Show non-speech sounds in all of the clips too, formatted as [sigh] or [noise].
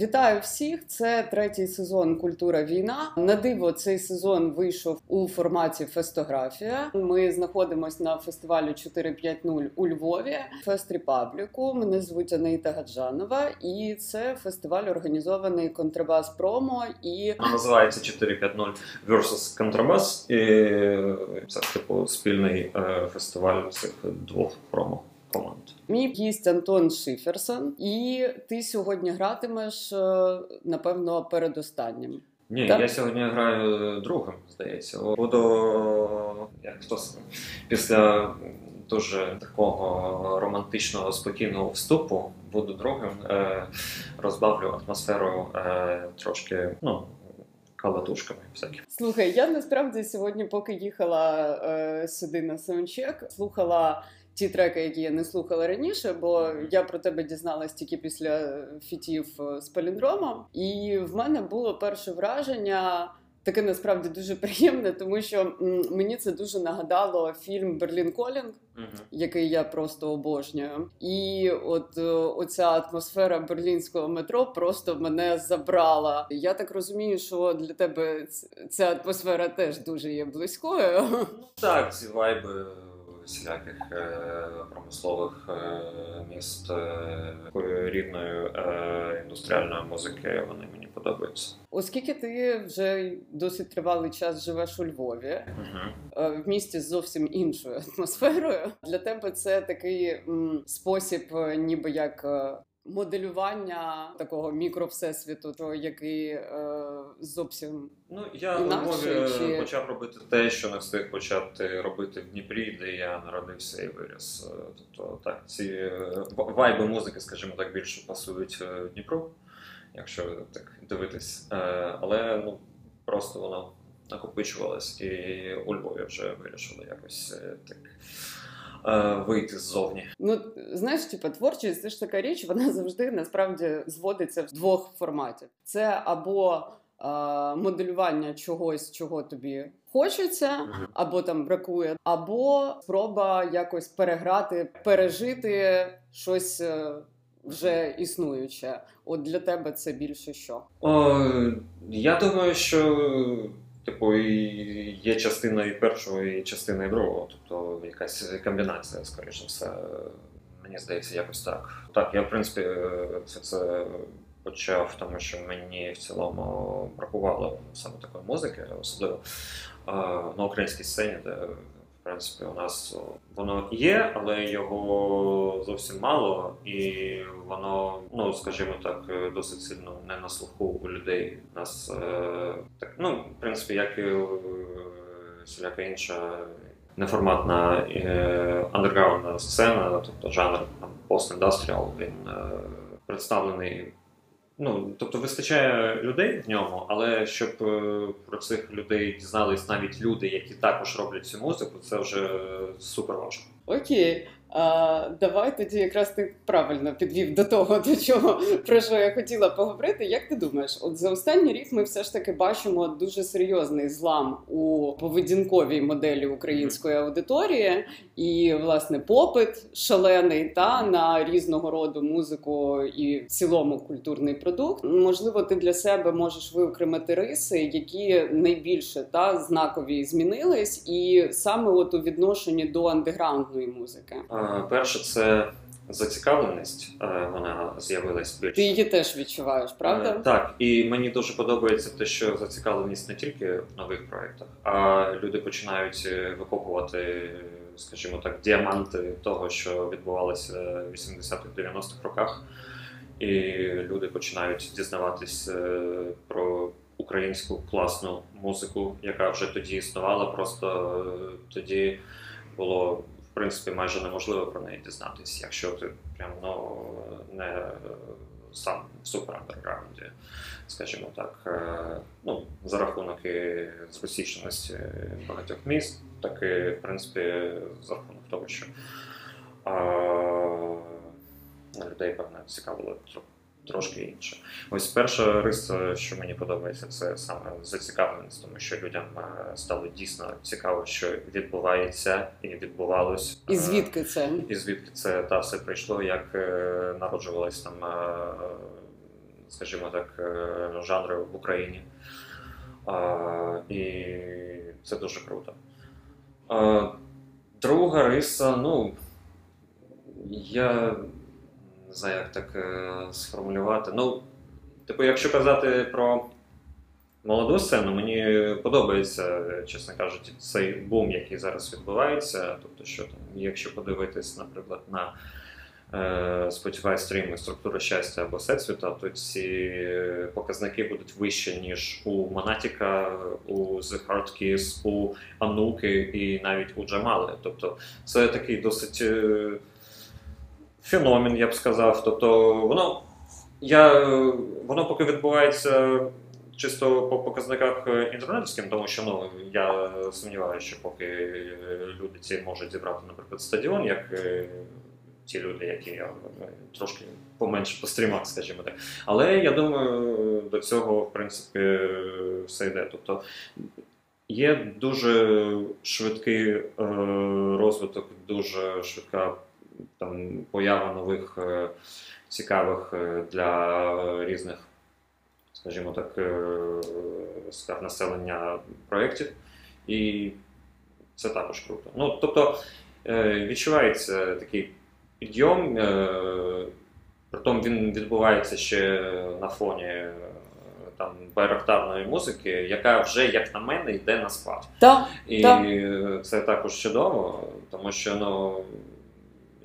Вітаю всіх! Це третій сезон Культура війна. На диво цей сезон вийшов у форматі фестографія. Ми знаходимося на фестивалі 450 у Львові, Фест Репабліку. Мене звуть Анаїта Гаджанова, і це фестиваль організований контрабас промо і називається 450 versus контрабас. І це типу спільний е, фестиваль цих двох промо команд. Мій гість Антон Шиферсон, і ти сьогодні гратимеш, е, напевно, передостаннім. Ні, так? я сьогодні граю другим, здається. Буду як хто після дуже такого романтичного спокійного вступу буду другим. Е, розбавлю атмосферу е, трошки, ну. Калатушками всякі. Слухай, я насправді сьогодні, поки їхала е, сюди на саундчек, слухала ті треки, які я не слухала раніше, бо я про тебе дізналась тільки після фітів з паліндромом. І в мене було перше враження. Таке насправді дуже приємне, тому що мені це дуже нагадало фільм Берлін Колінг, uh-huh. який я просто обожнюю. І от е, оця атмосфера берлінського метро просто мене забрала. Я так розумію, що для тебе ця атмосфера теж дуже є близькою. Ну так, ці вайби всіляких е, промислових е, міст е, такої рідної індустріальної музики. Вони мені подобаються. Оскільки ти вже досить тривалий час живеш у Львові uh-huh. в місті з зовсім іншою атмосферою, для тебе це такий м, спосіб, ніби як моделювання такого мікровсесвіту, то який е, зовсім ну я у Львові чи... почав робити те, що не встиг почати робити в Дніпрі, де я народився і виріс. Е, тобто так ці е, вайби музики, скажімо так, більше пасують е, Дніпру, якщо так дивитись, але ну просто воно накопичувалось, і у Львові вже вирішили якось так. Е, вийти ззовні. Ну знаєш, типа творчість це ж така річ, вона завжди насправді зводиться в двох форматів: це або е, моделювання чогось, чого тобі хочеться, або там бракує, або спроба якось переграти, пережити щось. Е, вже існуюче, от для тебе це більше що? О, Я думаю, що Типу, є частина і першого, і частина і другого. Тобто якась комбінація, скоріше все. Мені здається, якось так. Так, я в принципі все це почав, тому що мені в цілому бракувало саме такої музики, особливо на українській сцені, де принципі, у нас воно є, але його зовсім мало, і воно, ну скажімо так, досить сильно не на слуху у людей. У Нас е, так, ну в принципі, як і всіляка інша неформатна е, андерграундна сцена, тобто жанр пост-індастріал, він е, представлений Ну, тобто вистачає людей в ньому, але щоб е, про цих людей дізнались навіть люди, які також роблять цю музику, це вже супер важко. Окей. А, Давай тоді якраз ти правильно підвів до того, до чого про що я хотіла поговорити. Як ти думаєш, от за останній рік ми все ж таки бачимо дуже серйозний злам у поведінковій моделі української аудиторії, і власне попит шалений та на різного роду музику і в цілому культурний продукт. Можливо, ти для себе можеш виокремити риси, які найбільше та знакові змінились, і саме от у відношенні до андеграундної музики. Перше, це зацікавленість, вона з'явилась більше. Ти її теж відчуваєш, правда? Так, і мені дуже подобається те, що зацікавленість не тільки в нових проєктах, а люди починають е, викопувати, скажімо так, діаманти того, що відбувалося в 80-х 90-х роках, і люди починають дізнаватись е, про. Українську класну музику, яка вже тоді існувала, просто е, тоді було принципі майже неможливо про неї дізнатися, якщо ти прям ну, не сам в супер андерграунді, скажімо так, е, ну, за рахунок і зросійщеності багатьох міст, так і в принципі за рахунок того, що а, людей певне цікавило трошки інше. Ось перша риса, що мені подобається, це саме зацікавленість, тому що людям е, стало дійсно цікаво, що відбувається і відбувалось. І звідки це? І звідки це та все прийшло, як е, народжувалась там. Е, скажімо так, е, жанри в Україні. І це дуже круто. Друга риса, ну, я не знаю, як так е, сформулювати. Ну, типу, якщо казати про молоду сцену, мені подобається, чесно кажучи, цей бум, який зараз відбувається. Тобто, що там, якщо подивитись, наприклад, на е, Spotify стріми структури щастя або Сетсвіта, то ці показники будуть вищі, ніж у Монатіка, у The Hard Kiss, у Ануки і навіть у Джамали. Тобто, це такий досить е, феномен, я б сказав. Тобто, воно я, воно поки відбувається чисто по показниках інтернетським, тому що ну, я сумніваюся, що поки люди ці можуть зібрати, наприклад, стадіон, як е, ті люди, які я ну, трошки поменше по стрімах, скажімо так. Але я думаю, до цього, в принципі, все йде. Тобто є дуже швидкий е, розвиток, дуже швидка там поява нових е, цікавих для різних скажімо так, е, населення проєктів. І це також круто. Ну, Тобто е, відчувається такий підйом, е, притом він відбувається ще на фоні там байрактарної музики, яка вже, як на мене, йде на спад. Да, І да. це також чудово, тому що ну,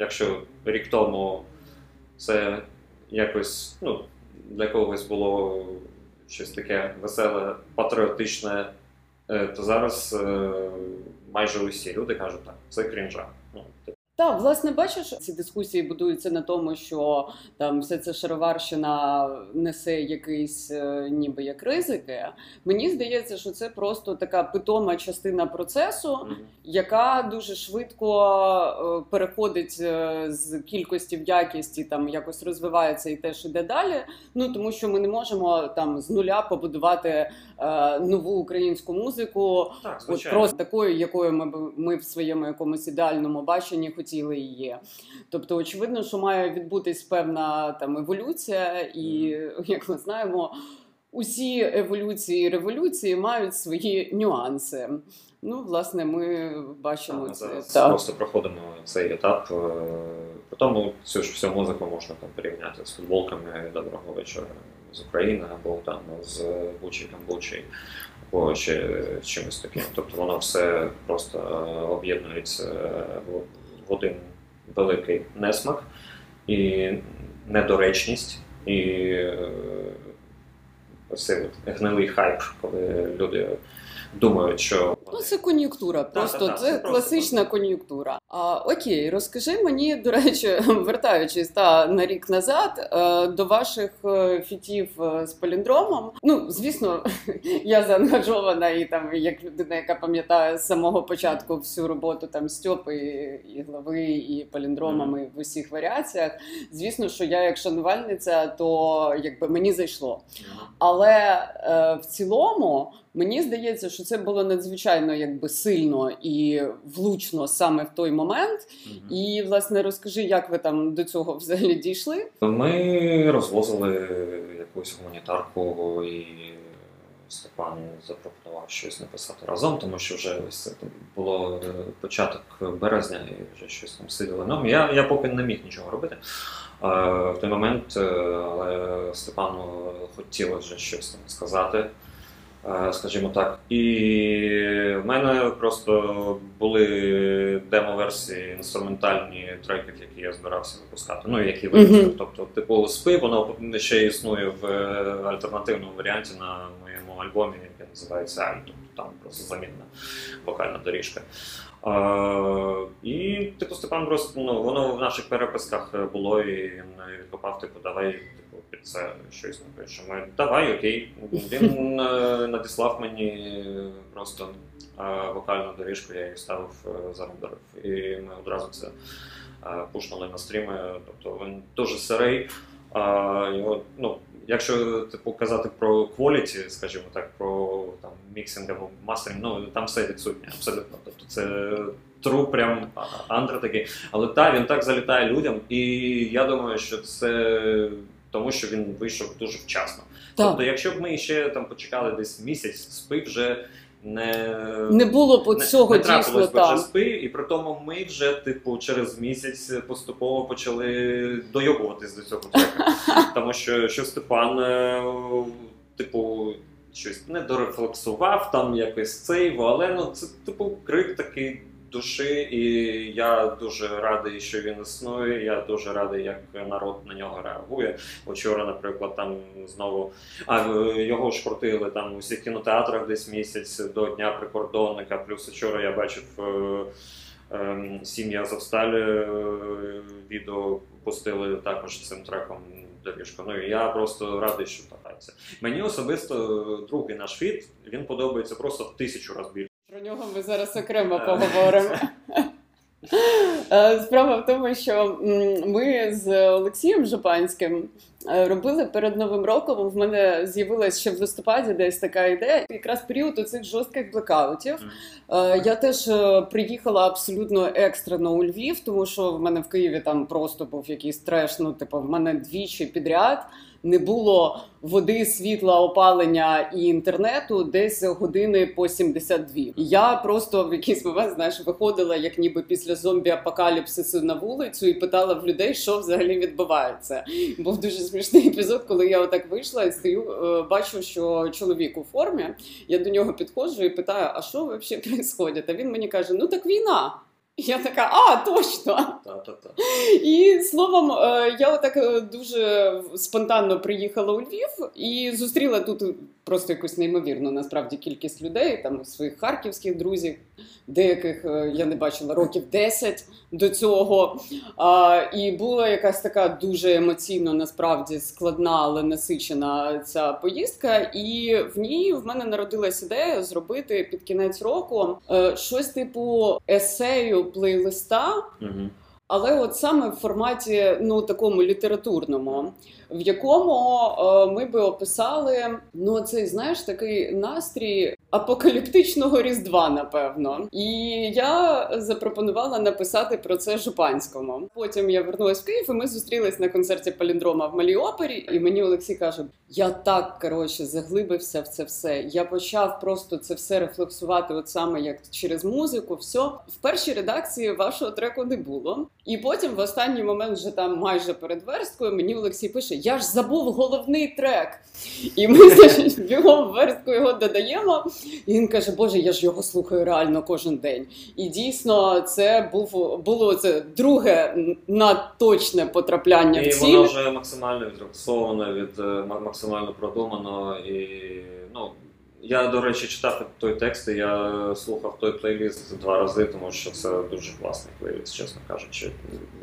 якщо рік тому це якось ну, для когось було щось таке веселе, патріотичне, е, то зараз е, майже усі люди кажуть, так, це крінжа. Ну, типу, так, власне, бачиш, ці дискусії будуються на тому, що там все це шароварщина несе якийсь е, ніби як ризики. Мені здається, що це просто така питома частина процесу, яка дуже швидко е, переходить е, з кількості в якість і там якось розвивається і теж іде далі. Ну тому що ми не можемо там з нуля побудувати нову українську музику, так, от просто такою, якою ми ми в своєму якомусь ідеальному баченні хотіли хотіли її. Тобто, очевидно, що має відбутись певна там еволюція, і як ми знаємо, усі еволюції і революції мають свої нюанси. Ну, власне, ми бачимо так, це. Так. просто проходимо цей етап. Е, При тому цю ж всю музику можна там порівняти з футболками доброго вечора з України або там з Бучі Камбучі або ще чимось таким. Тобто воно все просто е, об'єднується в один великий несмак і недоречність, і ось цей гнилий хайп, коли люди думають, що ну це кон'юнктура. Просто та, та, це, це класична просто. кон'юнктура. А окей, розкажи мені, до речі, [laughs] вертаючись та на рік назад е, до ваших е, фітів е, з паліндромом. Ну звісно, [laughs] я заангажована і там як людина, яка пам'ятає з самого початку всю роботу там Стьопи і глави, і паліндромами mm-hmm. в усіх варіаціях. Звісно, що я як шанувальниця, то якби мені зайшло. Але е, в цілому. Мені здається, що це було надзвичайно якби сильно і влучно саме в той момент. mm І, власне, розкажи, як ви там до цього взагалі дійшли? Ми розвозили якусь гуманітарку, і Степан запропонував щось написати разом, тому що вже ось це було е, початок березня і вже щось там сиділо. Ну, я, я поки не міг нічого робити. В той момент, е, але Степану хотілося щось там сказати. Е, скажімо так. І в мене просто були демо-версії інструментальні треків, які я збирався випускати. Ну, які випустив. Mm-hmm. Тобто, типу, спи, воно ще існує в альтернативному варіанті на моєму альбомі, який називається Аль. Тобто там просто замінна вокальна доріжка. Uh, і типу Степан просто ну, воно в наших переписках було, і він відкопав, типу, давай під це щось напишемо. Давай, окей. Він [laughs] е, надіслав мені просто е, вокальну доріжку, я її ставив е, за рендерів. І ми одразу це пушнули на стріми. Тобто він дуже сирий. Його, ну, Якщо типу, казати про кваліті, скажімо так, про там міксинг або мастеринг, ну там все відсутнє абсолютно. Тобто це тру прям андра такий. Але так, він так залітає людям, і я думаю, що це тому що він вийшов дуже вчасно. Так. Тобто, якщо б ми ще там почекали десь місяць, спи вже не Не було б не, цього не дійсно там. вже спи, і при тому ми вже, типу, через місяць поступово почали дойобуватись до цього трека. [laughs] Тому що, що Степан, е, типу, щось не дорефлексував там якось цей, але ну це типу крик такий душі, і я дуже радий, що він існує. Я дуже радий, як народ на нього реагує. Учора, наприклад, там знову а е, його ж крутили там у всіх кінотеатрах десь місяць до Дня прикордонника. Плюс вчора я бачив. е, ем, Сім'я Завсталі е, відео пустили також цим треком доріжку. Ну я просто радий, що катається. Мені особисто другий наш фіт він подобається просто в тисячу разів. Про нього ми зараз окремо поговоримо. [laughs] Е, Справа в тому, що ми з Олексієм Жупанським е, робили перед Новим роком. В мене з'явилась ще в листопаді десь така ідея. Якраз період у цих жорстких блекаутів. Е, Я теж приїхала абсолютно екстрено у Львів, тому що в мене в Києві там просто був якийсь треш. Ну, типу, в мене двічі підряд не було води, світла, опалення і інтернету десь години по 72. І Я просто в якийсь момент знаєш виходила, як ніби після зомбі-апокаліпсису на вулицю, і питала в людей, що взагалі відбувається. Був дуже смішний епізод, коли я отак вийшла і стою, е, бачу, що чоловік у формі. Я до нього підходжу і питаю: а що взагалі [laughs] відбувається? А він мені каже: Ну так війна. І Я така, а точно. Та-та-та. І словом, е, я отак е, дуже спонтанно приїхала у Львів і зустріла тут просто якусь неймовірну насправді кількість людей, там своїх харківських друзів, деяких е, я не бачила років 10 до цього. І була якась така дуже емоційно насправді складна, але насичена ця поїздка. І в ній в мене народилась ідея зробити під кінець року щось типу есею плейлиста. угу. Але от саме в форматі ну такому літературному, в якому е, ми би описали ну цей знаєш такий настрій апокаліптичного різдва, напевно. І я запропонувала написати про це Жупанському. Потім я вернулась в Київ, і ми зустрілись на концерті Паліндрома в Малій опері. І мені Олексій каже: я так коротше заглибився в це все. Я почав просто це все рефлексувати, от саме як через музику. Все в першій редакції вашого треку не було. І потім, в останній момент, вже там майже перед версткою, мені Олексій пише: Я ж забув головний трек. І ми значить, бігом в верстку його додаємо. І він каже: Боже, я ж його слухаю реально кожен день. І дійсно, це був було це друге надточне потрапляння в І ціль. воно вже максимально відрефлексовано, від е, максимально продумано. І ну я до речі читав той текст, і я слухав той плейліст два рази, тому що це дуже класний плейліст, чесно кажучи.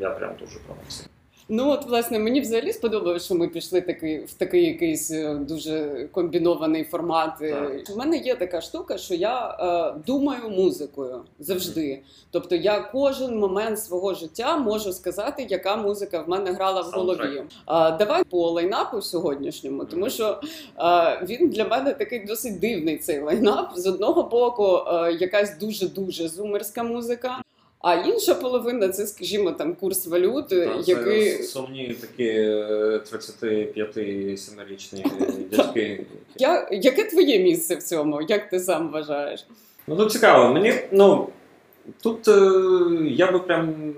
Я прям дуже про Максим. Ну от власне мені взагалі сподобалось, що ми пішли такий в такий якийсь е, дуже комбінований формат. Е, Так. У мене є така штука, що я е, думаю музикою завжди. Тобто я кожен момент свого життя можу сказати, яка музика в мене грала в голові. А, давай по лайнапу сьогоднішньому, тому що е, він для мене такий досить дивний цей лайнап. З одного боку, е, якась дуже дуже зумерська музика. А інша половина це, скажімо, там курс валют, е, Та, це який сумні такі е, 35-7-річні [laughs] дядьки. Я, яке твоє місце в цьому? Як ти сам вважаєш? Ну тут цікаво. Мені ну тут е, я би прям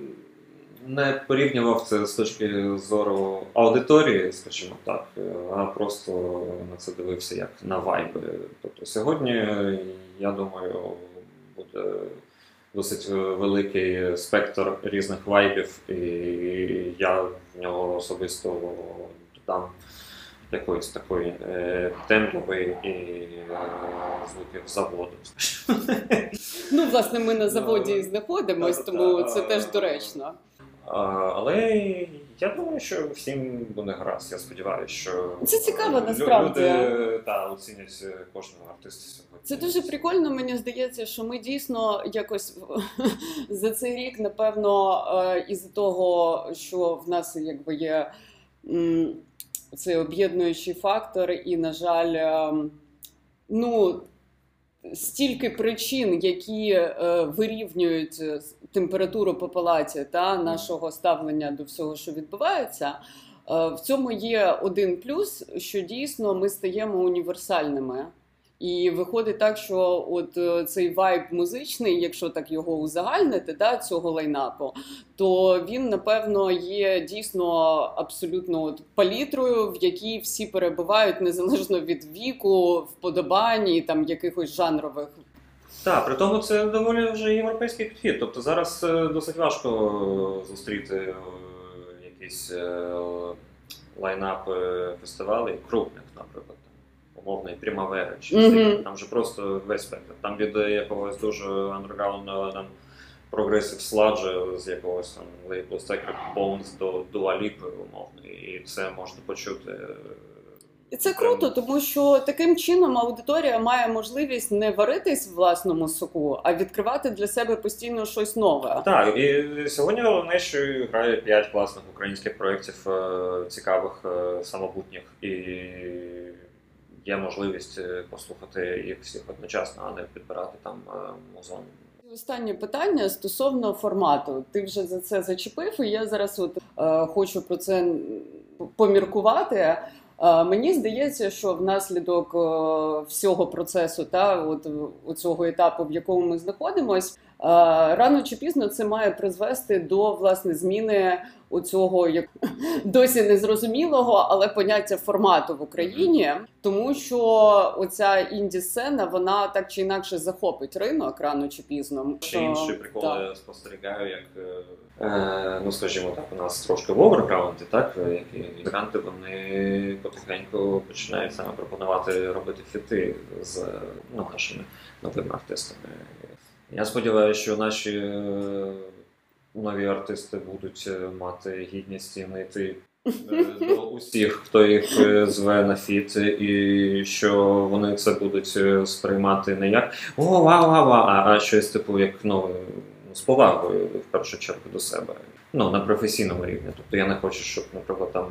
не порівнював це з точки зору аудиторії, скажімо так, е, а просто на це дивився як на вайби. Тобто сьогодні, е, я думаю, буде досить великий спектр різних вайбів, і я в нього особисто додам якоїсь такої е, темряви і е, звуків заводу. Ну, власне, ми на заводі знаходимось, тому це теж доречно. Але я думаю, що всім буде гаразд. Я сподіваюся, що Це цікаво, насправді. Люди та, оцінять кожного артиста сьогодні. Це дуже прикольно. Мені здається, що ми дійсно якось [laughs] за цей рік, напевно, е, із того, що в нас якби є цей об'єднуючий фактор, і, на жаль, ем, ну. Стільки причин, які е, вирівнюють е, температуру по палаті та нашого ставлення до всього, що відбувається. Е, В цьому є один плюс, що дійсно ми стаємо універсальними. І виходить так, що от е, цей вайб музичний, якщо так його узагальнити, да, цього лайнапу, то він напевно є дійсно абсолютно от палітрою, в якій всі перебувають незалежно від віку, вподобань і там якихось жанрових. Так, при тому це доволі вже європейський підхід. Тобто зараз е, досить важко зустріти е, якийсь е, лайнап е, фестивалів крупних, наприклад, умовний Примавера чи Мгм. mm там же просто весь спектр. Там від якогось дуже андерграундного там прогресив сладжа з якогось там лейблу Sacred Bones до дуаліпи умовної, і це можна почути. І це круто, тому що таким чином аудиторія має можливість не варитись в власному соку, а відкривати для себе постійно щось нове. Так, і сьогодні головне, що грає 5 класних українських проєктів е, цікавих, е, самобутніх, і є можливість е, послухати їх всіх одночасно, а не підбирати там музон. Останнє питання стосовно формату. Ти вже за це зачепив, і я зараз от е, хочу про це поміркувати. Е, мені здається, що внаслідок е, всього процесу, та от у цього етапу, в якому ми знаходимось, рано чи пізно це має призвести до власне зміни оцього як [laughs] досі незрозумілого, але поняття формату в Україні, тому що оця інді-сцена вона так чи інакше захопить ринок рано чи пізно. Ще Е, інші приколи так. спостерігаю, як е, е, ну скажімо так, у нас трошки в оверграунді, так які мігранти вони потихеньку починають саме пропонувати робити фіти з ну, нашими новими артистами. Я сподіваюся, що наші е, нові артисти будуть е, мати гідність знайти е, до усіх, хто їх зве на фіт, і що вони це будуть сприймати не як о, вау, вау, вау, а, щось типу як ну, з повагою в першу чергу до себе. Ну, на професійному рівні. Тобто я не хочу, щоб, наприклад, там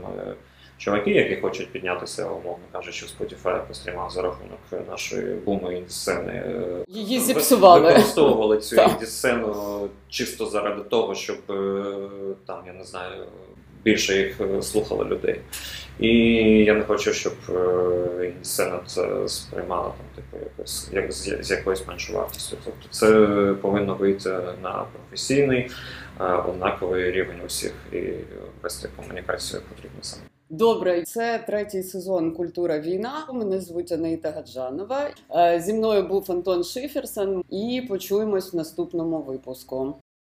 чуваки, які хочуть піднятися, умовно кажучи, в Spotify пострімав за рахунок нашої буми інді-сцени. е, Її зіпсували. Використовували цю інді-сцену чисто заради того, щоб е, там, я не знаю, більше їх е, слухало людей. І я не хочу, щоб е, сцена це сприймала там, типу, якось як з, з якоюсь меншою вартістю. Тобто це повинно вийти на професійний, однаковий рівень усіх, і вести комунікацію потрібно саме. Добре, це третій сезон Культура війна. Мене звуть Анаїта Гаджанова. Е, Зі мною був Антон Шиферсон, і почуємось в наступному випуску.